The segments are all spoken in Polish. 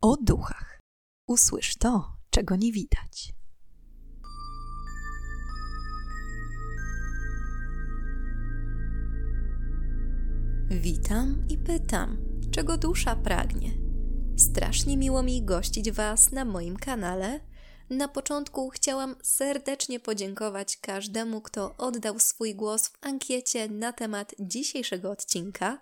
o duchach. Usłysz to, czego nie widać. Witam i pytam, czego dusza pragnie. Strasznie miło mi gościć Was na moim kanale. Na początku chciałam serdecznie podziękować każdemu, kto oddał swój głos w ankiecie na temat dzisiejszego odcinka.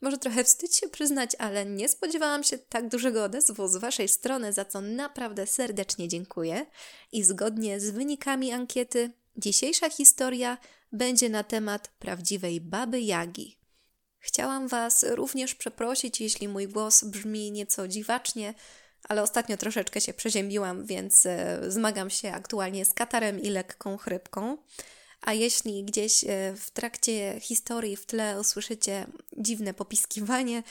Może trochę wstyd się przyznać, ale nie spodziewałam się tak dużego odezwu z Waszej strony, za co naprawdę serdecznie dziękuję. I zgodnie z wynikami ankiety, dzisiejsza historia będzie na temat prawdziwej baby Jagi. Chciałam Was również przeprosić, jeśli mój głos brzmi nieco dziwacznie, ale ostatnio troszeczkę się przeziębiłam, więc e, zmagam się aktualnie z katarem i lekką chrypką. A jeśli gdzieś e, w trakcie historii w tle usłyszycie dziwne popiskiwanie,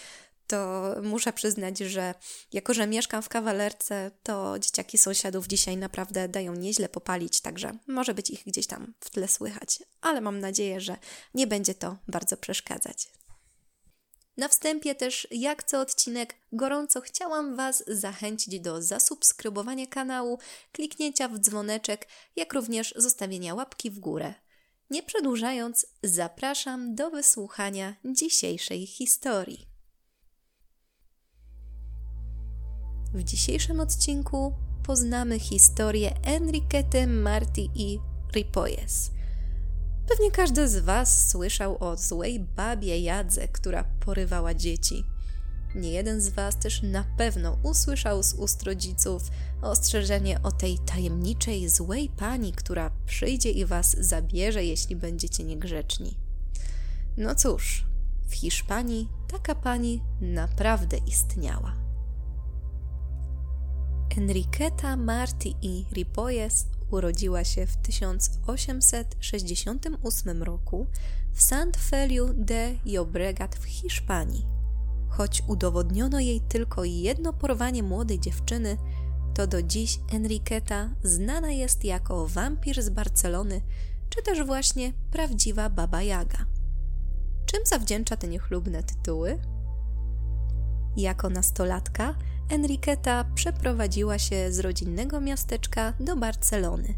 to muszę przyznać, że jako, że mieszkam w kawalerce, to dzieciaki sąsiadów dzisiaj naprawdę dają nieźle popalić, także może być ich gdzieś tam w tle słychać, ale mam nadzieję, że nie będzie to bardzo przeszkadzać. Na wstępie też, jak co odcinek, gorąco chciałam Was zachęcić do zasubskrybowania kanału, kliknięcia w dzwoneczek, jak również zostawienia łapki w górę. Nie przedłużając, zapraszam do wysłuchania dzisiejszej historii. W dzisiejszym odcinku poznamy historię Enriquete Marti i Ripoyes – Pewnie każdy z Was słyszał o złej babie Jadze, która porywała dzieci. Nie jeden z Was też na pewno usłyszał z ust rodziców ostrzeżenie o tej tajemniczej, złej pani, która przyjdzie i Was zabierze, jeśli będziecie niegrzeczni. No cóż, w Hiszpanii taka pani naprawdę istniała. Enriqueta Marti i Ripoyes urodziła się w 1868 roku w Sant Feliu de Llobregat w Hiszpanii. Choć udowodniono jej tylko jedno porwanie młodej dziewczyny, to do dziś Enriqueta znana jest jako wampir z Barcelony, czy też właśnie prawdziwa Baba Jaga. Czym zawdzięcza te niechlubne tytuły? Jako nastolatka Enriqueta przeprowadziła się z rodzinnego miasteczka do Barcelony.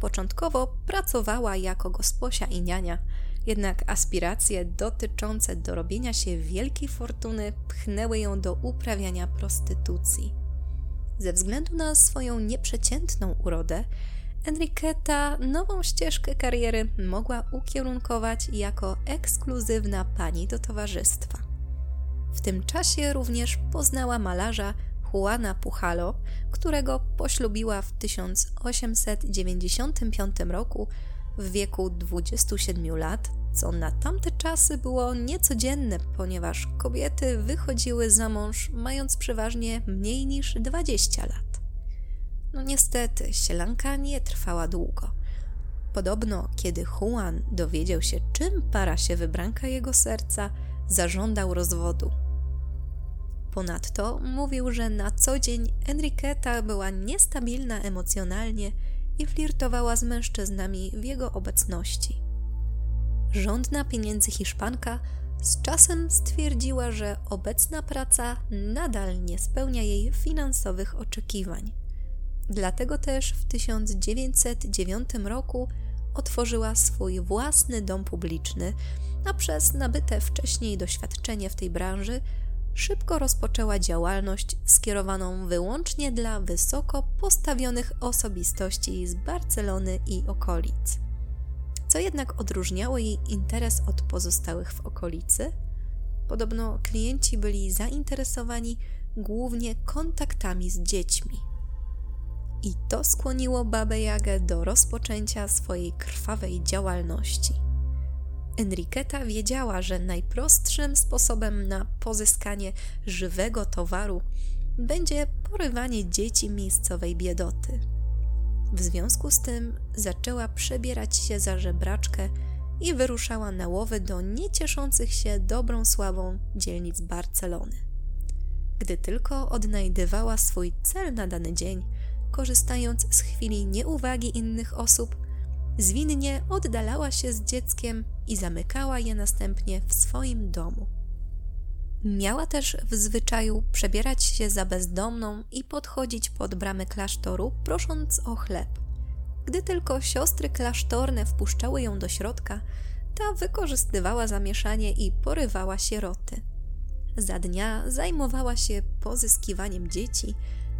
Początkowo pracowała jako gosposia i niania, jednak aspiracje dotyczące dorobienia się wielkiej fortuny pchnęły ją do uprawiania prostytucji. Ze względu na swoją nieprzeciętną urodę, Enriqueta nową ścieżkę kariery mogła ukierunkować jako ekskluzywna pani do towarzystwa. W tym czasie również poznała malarza Juana Puchalo, którego poślubiła w 1895 roku w wieku 27 lat, co na tamte czasy było niecodzienne, ponieważ kobiety wychodziły za mąż mając przeważnie mniej niż 20 lat. No niestety, sielanka nie trwała długo. Podobno, kiedy Juan dowiedział się, czym para się wybranka jego serca, zażądał rozwodu. Ponadto mówił, że na co dzień Enriqueta była niestabilna emocjonalnie i flirtowała z mężczyznami w jego obecności. Żądna pieniędzy Hiszpanka z czasem stwierdziła, że obecna praca nadal nie spełnia jej finansowych oczekiwań. Dlatego też w 1909 roku otworzyła swój własny dom publiczny, a przez nabyte wcześniej doświadczenie w tej branży szybko rozpoczęła działalność skierowaną wyłącznie dla wysoko postawionych osobistości z Barcelony i okolic. Co jednak odróżniało jej interes od pozostałych w okolicy? Podobno klienci byli zainteresowani głównie kontaktami z dziećmi. I to skłoniło babę Jagę do rozpoczęcia swojej krwawej działalności. Enriqueta wiedziała, że najprostszym sposobem na pozyskanie żywego towaru będzie porywanie dzieci miejscowej biedoty. W związku z tym zaczęła przebierać się za żebraczkę i wyruszała na łowy do niecieszących się dobrą sławą dzielnic Barcelony. Gdy tylko odnajdywała swój cel na dany dzień, korzystając z chwili nieuwagi innych osób, zwinnie oddalała się z dzieckiem i zamykała je następnie w swoim domu. Miała też w zwyczaju przebierać się za bezdomną i podchodzić pod bramę klasztoru, prosząc o chleb. Gdy tylko siostry klasztorne wpuszczały ją do środka, ta wykorzystywała zamieszanie i porywała sieroty. Za dnia zajmowała się pozyskiwaniem dzieci,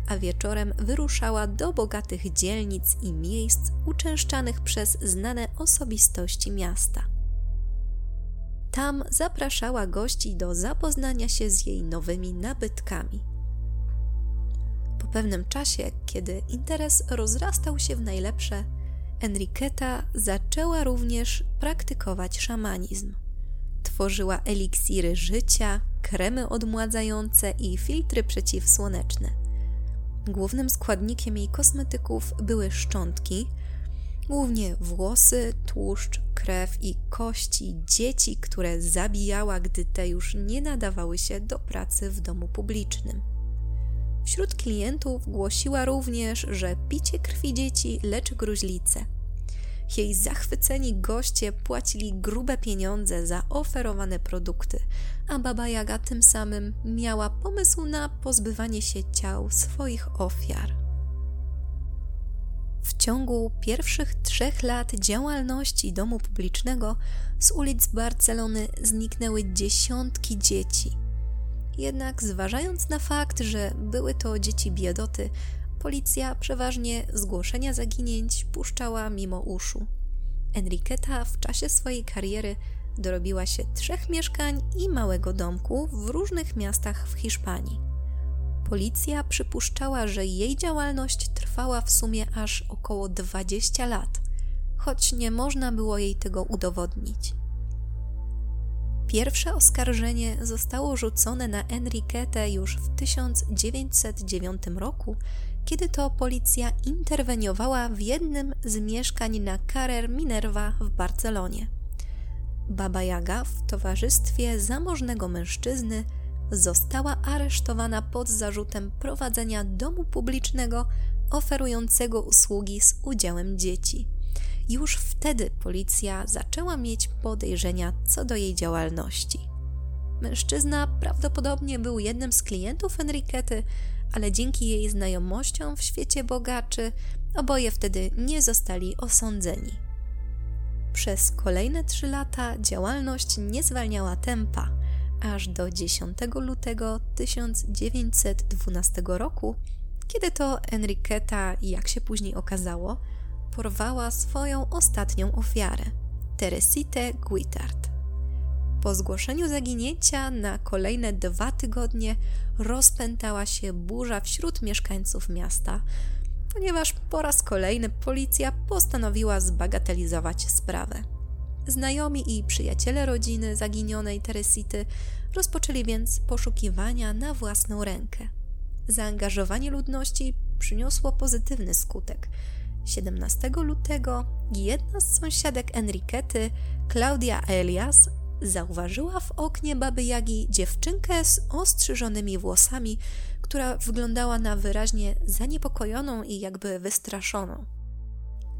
a wieczorem wyruszała do bogatych dzielnic i miejsc uczęszczanych przez znane osobistości miasta. Tam zapraszała gości do zapoznania się z jej nowymi nabytkami. Po pewnym czasie, kiedy interes rozrastał się w najlepsze, Enriqueta zaczęła również praktykować szamanizm. Tworzyła eliksiry życia, kremy odmładzające i filtry przeciwsłoneczne. Głównym składnikiem jej kosmetyków były szczątki, głównie włosy, tłuszcz, krew i kości dzieci, które zabijała, gdy te już nie nadawały się do pracy w domu publicznym. Wśród klientów głosiła również, że picie krwi dzieci leczy gruźlicę. Jej zachwyceni goście płacili grube pieniądze za oferowane produkty, a Baba Jaga tym samym miała pomysł na pozbywanie się ciał swoich ofiar. W ciągu pierwszych trzech lat działalności domu publicznego z ulic Barcelony zniknęły dziesiątki dzieci. Jednak zważając na fakt, że były to dzieci biedoty, policja przeważnie zgłoszenia zaginięć puszczała mimo uszu. Enriqueta w czasie swojej kariery dorobiła się trzech mieszkań i małego domku w różnych miastach w Hiszpanii. Policja przypuszczała, że jej działalność trwała w sumie aż około 20 lat, choć nie można było jej tego udowodnić. Pierwsze oskarżenie zostało rzucone na Enriquetę już w 1909 roku, kiedy to policja interweniowała w jednym z mieszkań na Carrer Minerva w Barcelonie. Baba Jaga w towarzystwie zamożnego mężczyzny została aresztowana pod zarzutem prowadzenia domu publicznego oferującego usługi z udziałem dzieci. Już wtedy policja zaczęła mieć podejrzenia co do jej działalności. Mężczyzna prawdopodobnie był jednym z klientów Enriquety, ale dzięki jej znajomościom w świecie bogaczy oboje wtedy nie zostali osądzeni. Przez kolejne trzy lata działalność nie zwalniała tempa, aż do 10 lutego 1912 roku, kiedy to Enriqueta, jak się później okazało, porwała swoją ostatnią ofiarę, Teresite Guitart. Po zgłoszeniu zaginięcia na kolejne dwa tygodnie rozpętała się burza wśród mieszkańców miasta, ponieważ po raz kolejny policja postanowiła zbagatelizować sprawę. Znajomi i przyjaciele rodziny zaginionej Teresity rozpoczęli więc poszukiwania na własną rękę. Zaangażowanie ludności przyniosło pozytywny skutek. 17 lutego jedna z sąsiadek Enriquety, Claudia Elias, zauważyła w oknie baby Jagi dziewczynkę z ostrzyżonymi włosami, która wyglądała na wyraźnie zaniepokojoną i jakby wystraszoną.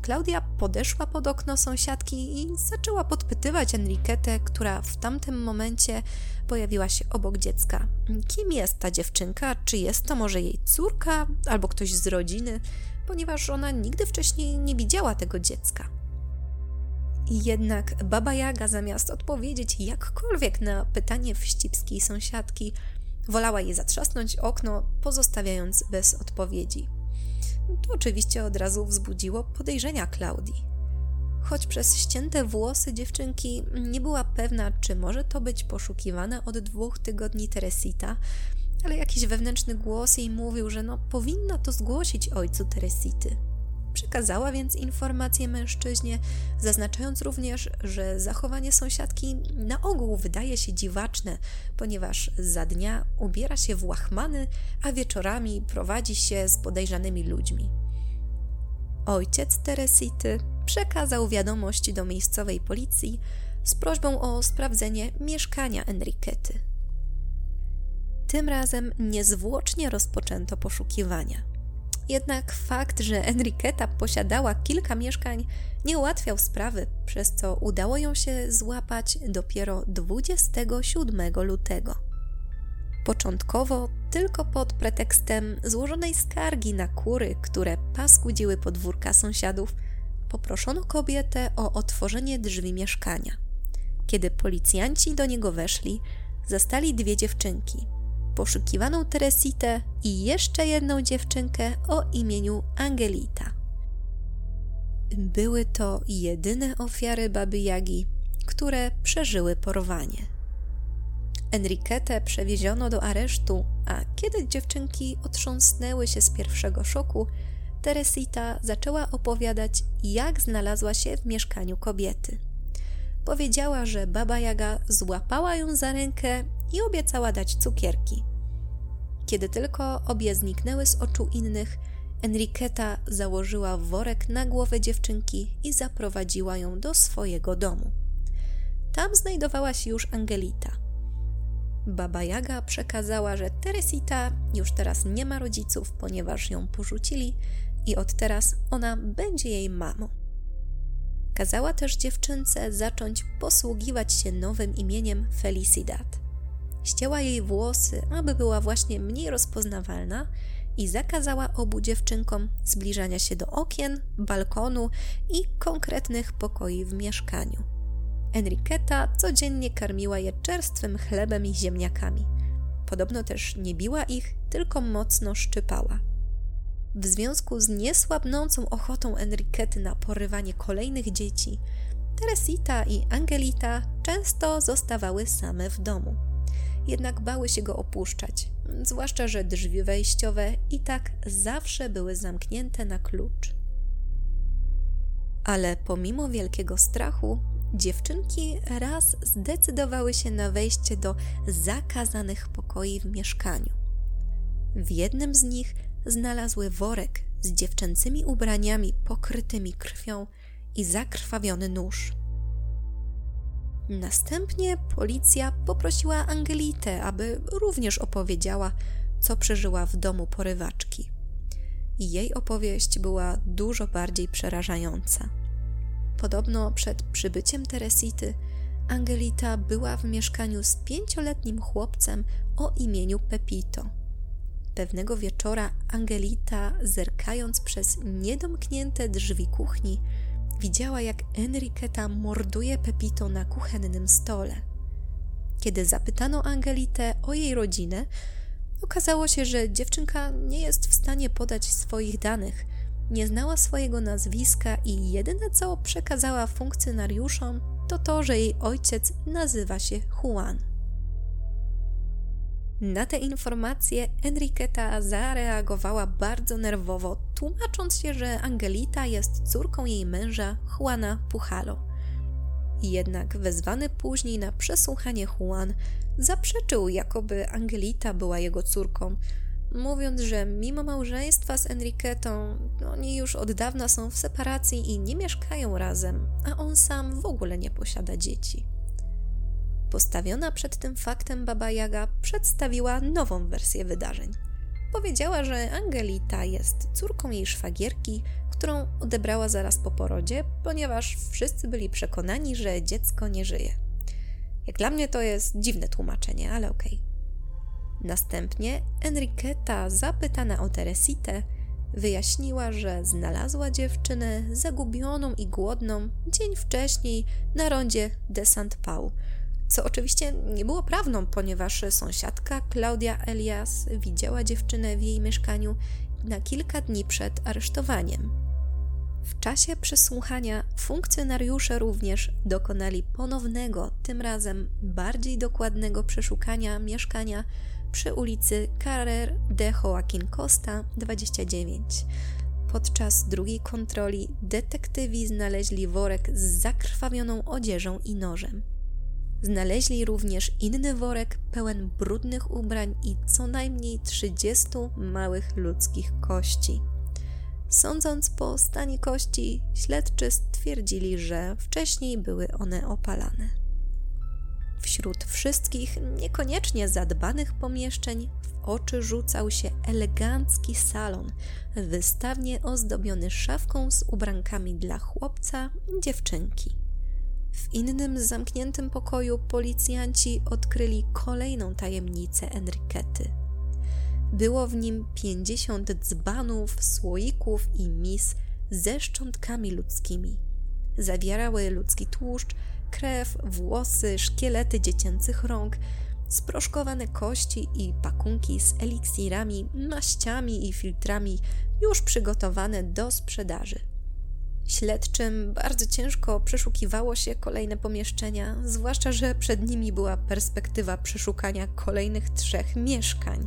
Klaudia podeszła pod okno sąsiadki i zaczęła podpytywać Enriquetę, która w tamtym momencie pojawiła się obok dziecka. Kim jest ta dziewczynka? Czy jest to może jej córka albo ktoś z rodziny? Ponieważ ona nigdy wcześniej nie widziała tego dziecka. Jednak Baba Jaga zamiast odpowiedzieć jakkolwiek na pytanie wścibskiej sąsiadki, wolała jej zatrzasnąć okno, pozostawiając bez odpowiedzi. To oczywiście od razu wzbudziło podejrzenia Klaudii. Choć przez ścięte włosy dziewczynki nie była pewna, czy może to być poszukiwana od dwóch tygodni Teresita, ale jakiś wewnętrzny głos jej mówił, że no powinna to zgłosić ojcu Teresity. Przekazała więc informację mężczyźnie, zaznaczając również, że zachowanie sąsiadki na ogół wydaje się dziwaczne, ponieważ za dnia ubiera się w łachmany, a wieczorami prowadzi się z podejrzanymi ludźmi. Ojciec Teresity przekazał wiadomość do miejscowej policji z prośbą o sprawdzenie mieszkania Enriquety. Tym razem niezwłocznie rozpoczęto poszukiwania. Jednak fakt, że Enriqueta posiadała kilka mieszkań, nie ułatwiał sprawy, przez co udało ją się złapać dopiero 27 lutego. Początkowo tylko pod pretekstem złożonej skargi na kury, które paskudziły podwórka sąsiadów, poproszono kobietę o otworzenie drzwi mieszkania. Kiedy policjanci do niego weszli, zastali dwie dziewczynki. Poszukiwaną Teresitę i jeszcze jedną dziewczynkę o imieniu Angelita. Były to jedyne ofiary baby Jagi, które przeżyły porwanie. Enriquetę przewieziono do aresztu, a kiedy dziewczynki otrząsnęły się z pierwszego szoku, Teresita zaczęła opowiadać, jak znalazła się w mieszkaniu kobiety. Powiedziała, że baba Jaga złapała ją za rękę i obiecała dać cukierki. Kiedy tylko obie zniknęły z oczu innych, Enriqueta założyła worek na głowę dziewczynki i zaprowadziła ją do swojego domu. Tam znajdowała się już Angelita. Baba Jaga przekazała, że Teresita już teraz nie ma rodziców, ponieważ ją porzucili i od teraz ona będzie jej mamą. Kazała też dziewczynce zacząć posługiwać się nowym imieniem Felicidad. Ścięła jej włosy, aby była właśnie mniej rozpoznawalna i zakazała obu dziewczynkom zbliżania się do okien, balkonu i konkretnych pokoi w mieszkaniu. Enriqueta codziennie karmiła je czerstwym chlebem i ziemniakami. Podobno też nie biła ich, tylko mocno szczypała. W związku z niesłabnącą ochotą Enriquety na porywanie kolejnych dzieci, Teresita i Angelita często zostawały same w domu. Jednak bały się go opuszczać, zwłaszcza że drzwi wejściowe i tak zawsze były zamknięte na klucz. Ale pomimo wielkiego strachu, dziewczynki raz zdecydowały się na wejście do zakazanych pokoi w mieszkaniu. W jednym z nich znalazły worek z dziewczęcymi ubraniami pokrytymi krwią i zakrwawiony nóż. Następnie policja poprosiła Angelitę, aby również opowiedziała, co przeżyła w domu porywaczki. Jej opowieść była dużo bardziej przerażająca. Podobno przed przybyciem Teresity Angelita była w mieszkaniu z pięcioletnim chłopcem o imieniu Pepito. Pewnego wieczora Angelita, zerkając przez niedomknięte drzwi kuchni, widziała, jak Enriqueta morduje Pepito na kuchennym stole. Kiedy zapytano Angelitę o jej rodzinę, okazało się, że dziewczynka nie jest w stanie podać swoich danych, nie znała swojego nazwiska i jedyne co przekazała funkcjonariuszom to to, że jej ojciec nazywa się Juan. Na te informacje Enriqueta zareagowała bardzo nerwowo, tłumacząc się, że Angelita jest córką jej męża Juana Puchalo. Jednak wezwany później na przesłuchanie Juan zaprzeczył, jakoby Angelita była jego córką, mówiąc, że mimo małżeństwa z Enriquetą, oni już od dawna są w separacji i nie mieszkają razem, a on sam w ogóle nie posiada dzieci. Postawiona przed tym faktem Baba Jaga przedstawiła nową wersję wydarzeń. Powiedziała, że Angelita jest córką jej szwagierki, którą odebrała zaraz po porodzie, ponieważ wszyscy byli przekonani, że dziecko nie żyje. Jak dla mnie to jest dziwne tłumaczenie, ale okej. Okay. Następnie Enriqueta, zapytana o Teresitę, wyjaśniła, że znalazła dziewczynę zagubioną i głodną dzień wcześniej na rondzie de Saint Paul – co oczywiście nie było prawdą, ponieważ sąsiadka Klaudia Elias widziała dziewczynę w jej mieszkaniu na kilka dni przed aresztowaniem. W czasie przesłuchania funkcjonariusze również dokonali ponownego, tym razem bardziej dokładnego przeszukania mieszkania przy ulicy Carrer de Joaquin Costa 29. Podczas drugiej kontroli detektywi znaleźli worek z zakrwawioną odzieżą i nożem. Znaleźli również inny worek pełen brudnych ubrań i co najmniej 30 małych ludzkich kości. Sądząc po stanie kości, śledczy stwierdzili, że wcześniej były one opalane. Wśród wszystkich niekoniecznie zadbanych pomieszczeń w oczy rzucał się elegancki salon, wystawnie ozdobiony szafką z ubrankami dla chłopca i dziewczynki. W innym zamkniętym pokoju policjanci odkryli kolejną tajemnicę Enriquety. Było w nim pięćdziesiąt dzbanów, słoików i mis ze szczątkami ludzkimi. Zawierały ludzki tłuszcz, krew, włosy, szkielety dziecięcych rąk, sproszkowane kości i pakunki z eliksirami, maściami i filtrami już przygotowane do sprzedaży. Śledczym bardzo ciężko przeszukiwało się kolejne pomieszczenia, zwłaszcza że przed nimi była perspektywa przeszukania kolejnych trzech mieszkań.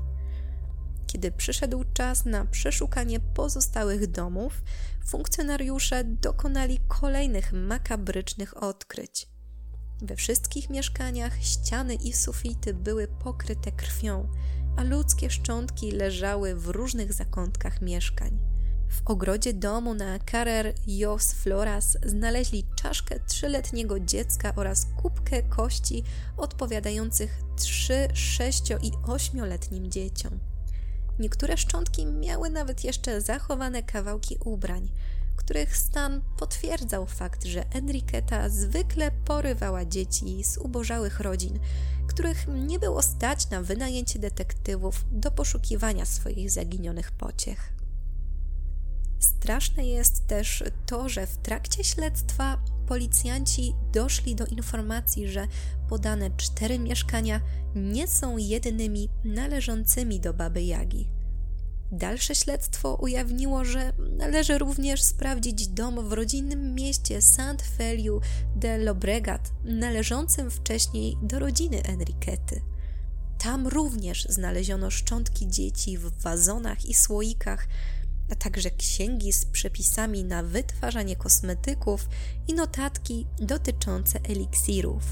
Kiedy przyszedł czas na przeszukanie pozostałych domów, funkcjonariusze dokonali kolejnych makabrycznych odkryć. We wszystkich mieszkaniach ściany i sufity były pokryte krwią, a ludzkie szczątki leżały w różnych zakątkach mieszkań. W ogrodzie domu na Carrer Jos Floras znaleźli czaszkę trzyletniego dziecka oraz kubkę kości odpowiadających 3, 6 i 8-letnim dzieciom. Niektóre szczątki miały nawet jeszcze zachowane kawałki ubrań, których stan potwierdzał fakt, że Enriqueta zwykle porywała dzieci z ubożałych rodzin, których nie było stać na wynajęcie detektywów do poszukiwania swoich zaginionych pociech. Straszne jest też to, że w trakcie śledztwa policjanci doszli do informacji, że podane cztery mieszkania nie są jedynymi należącymi do baby Jagi. Dalsze śledztwo ujawniło, że należy również sprawdzić dom w rodzinnym mieście Saint Feliu de Lobregat, należącym wcześniej do rodziny Enriquety. Tam również znaleziono szczątki dzieci w wazonach i słoikach, a także księgi z przepisami na wytwarzanie kosmetyków i notatki dotyczące eliksirów.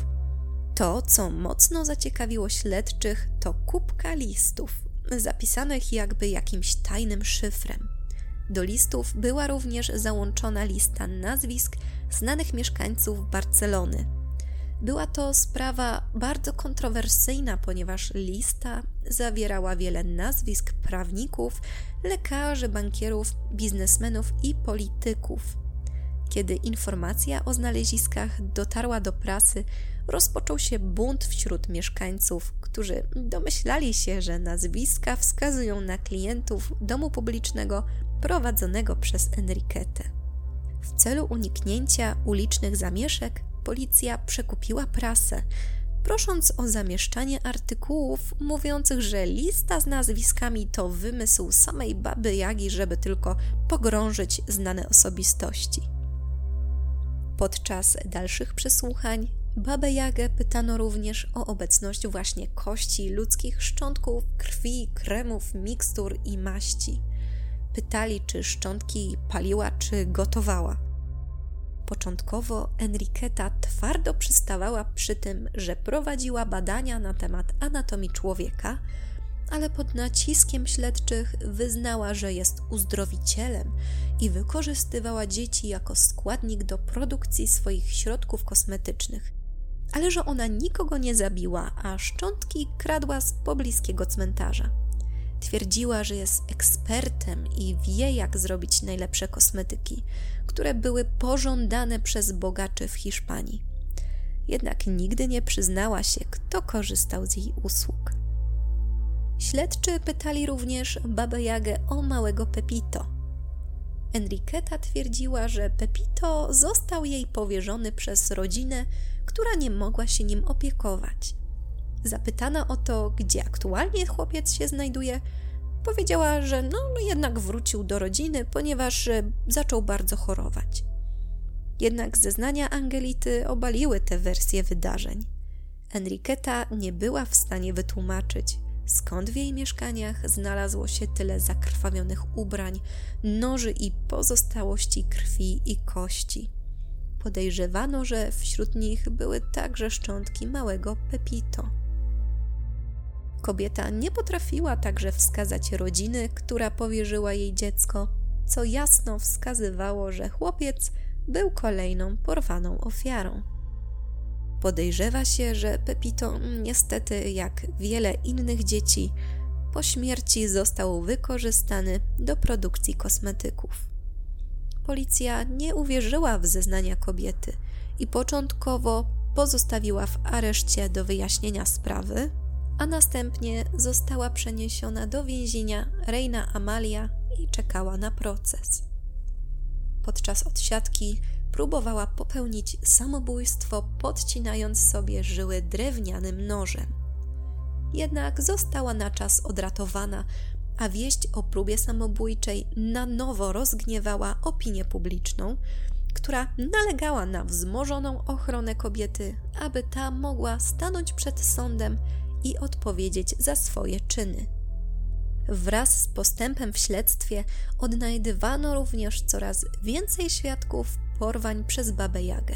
To, co mocno zaciekawiło śledczych, to kubka listów, zapisanych jakby jakimś tajnym szyfrem. Do listów była również załączona lista nazwisk znanych mieszkańców Barcelony. Była to sprawa bardzo kontrowersyjna, ponieważ lista zawierała wiele nazwisk prawników, lekarzy, bankierów, biznesmenów i polityków. Kiedy informacja o znaleziskach dotarła do prasy, rozpoczął się bunt wśród mieszkańców, którzy domyślali się, że nazwiska wskazują na klientów domu publicznego prowadzonego przez Enriquetę. W celu uniknięcia ulicznych zamieszek, policja przekupiła prasę, prosząc o zamieszczanie artykułów mówiących, że lista z nazwiskami to wymysł samej baby Jagi, żeby tylko pogrążyć znane osobistości. Podczas dalszych przesłuchań Babę Jagę pytano również o obecność właśnie kości, ludzkich szczątków, krwi, kremów, mikstur i maści. Pytali, czy szczątki paliła, czy gotowała. Początkowo Enriqueta twardo przystawała przy tym, że prowadziła badania na temat anatomii człowieka, ale pod naciskiem śledczych wyznała, że jest uzdrowicielem i wykorzystywała dzieci jako składnik do produkcji swoich środków kosmetycznych ale że ona nikogo nie zabiła, a szczątki kradła z pobliskiego cmentarza. Twierdziła, że jest ekspertem i wie, jak zrobić najlepsze kosmetyki, które były pożądane przez bogaczy w Hiszpanii. Jednak nigdy nie przyznała się, kto korzystał z jej usług. Śledczy pytali również babę Jagę o małego Pepito. Enriqueta twierdziła, że Pepito został jej powierzony przez rodzinę która nie mogła się nim opiekować. Zapytana o to, gdzie aktualnie chłopiec się znajduje, powiedziała, że no, jednak wrócił do rodziny, ponieważ e, zaczął bardzo chorować. Jednak zeznania Angelity obaliły te wersje wydarzeń. Enriqueta nie była w stanie wytłumaczyć, skąd w jej mieszkaniach znalazło się tyle zakrwawionych ubrań, noży i pozostałości krwi i kości. Podejrzewano, że wśród nich były także szczątki małego Pepito. Kobieta nie potrafiła także wskazać rodziny, która powierzyła jej dziecko, co jasno wskazywało, że chłopiec był kolejną porwaną ofiarą. Podejrzewa się, że Pepito, niestety jak wiele innych dzieci, po śmierci został wykorzystany do produkcji kosmetyków. policja nie uwierzyła w zeznania kobiety i początkowo pozostawiła w areszcie do wyjaśnienia sprawy, a następnie została przeniesiona do więzienia Reina Amalia i czekała na proces. Podczas odsiadki próbowała popełnić samobójstwo, podcinając sobie żyły drewnianym nożem. Jednak została na czas odratowana, a wieść o próbie samobójczej na nowo rozgniewała opinię publiczną, która nalegała na wzmożoną ochronę kobiety, aby ta mogła stanąć przed sądem i odpowiedzieć za swoje czyny. Wraz z postępem w śledztwie odnajdywano również coraz więcej świadków porwań przez Babę Jagę.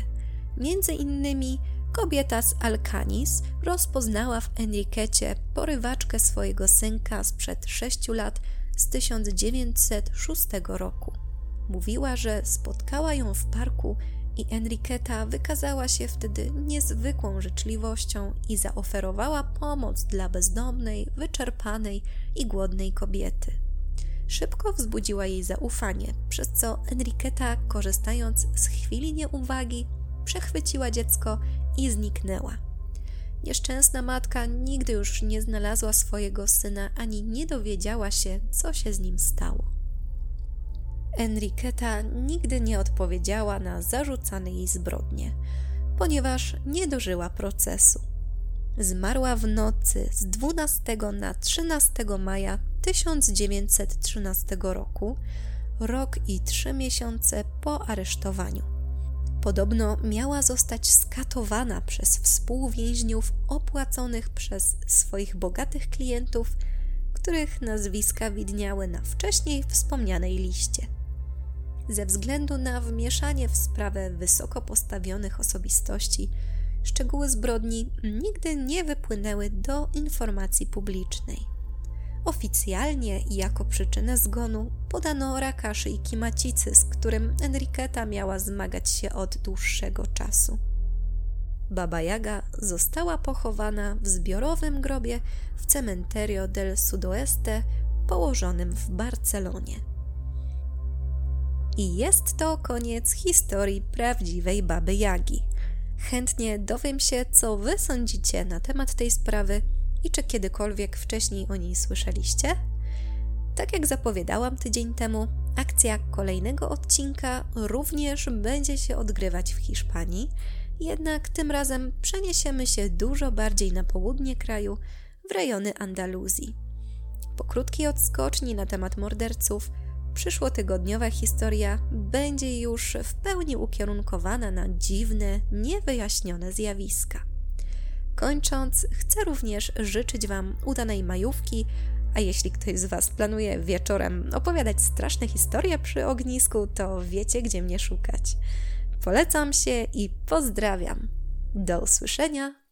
Między innymi kobieta z Alcanis rozpoznała w Enriquecie porywaczkę swojego synka sprzed sześciu lat z 1906 roku. Mówiła, że spotkała ją w parku i Enriqueta wykazała się wtedy niezwykłą życzliwością i zaoferowała pomoc dla bezdomnej, wyczerpanej i głodnej kobiety. Szybko wzbudziła jej zaufanie, przez co Enriqueta, korzystając z chwili nieuwagi, przechwyciła dziecko i zniknęła. Nieszczęsna matka nigdy już nie znalazła swojego syna ani nie dowiedziała się, co się z nim stało. Enriqueta nigdy nie odpowiedziała na zarzucane jej zbrodnie, ponieważ nie dożyła procesu. Zmarła w nocy z 12 na 13 maja 1913 roku, rok i trzy miesiące po aresztowaniu. Podobno miała zostać skatowana przez współwięźniów opłaconych przez swoich bogatych klientów, których nazwiska widniały na wcześniej wspomnianej liście ze względu na wmieszanie w sprawę wysoko postawionych osobistości, szczegóły zbrodni nigdy nie wypłynęły do informacji publicznej. Oficjalnie jako przyczynę zgonu podano raka szyjki macicy, z którym Enriqueta miała zmagać się od dłuższego czasu. Baba Jaga została pochowana w zbiorowym grobie w Cementerio del Sudoeste położonym w Barcelonie. I jest to koniec historii prawdziwej baby Jagi. Chętnie dowiem się, co wy sądzicie na temat tej sprawy i czy kiedykolwiek wcześniej o niej słyszeliście. Tak jak zapowiadałam tydzień temu, akcja kolejnego odcinka również będzie się odgrywać w Hiszpanii, jednak tym razem przeniesiemy się dużo bardziej na południe kraju, w rejony Andaluzji. Po krótkiej odskoczni na temat morderców, przyszłotygodniowa historia będzie już w pełni ukierunkowana na dziwne, niewyjaśnione zjawiska. Kończąc, chcę również życzyć Wam udanej majówki, a jeśli ktoś z Was planuje wieczorem opowiadać straszne historie przy ognisku, to wiecie, gdzie mnie szukać. Polecam się i pozdrawiam. Do usłyszenia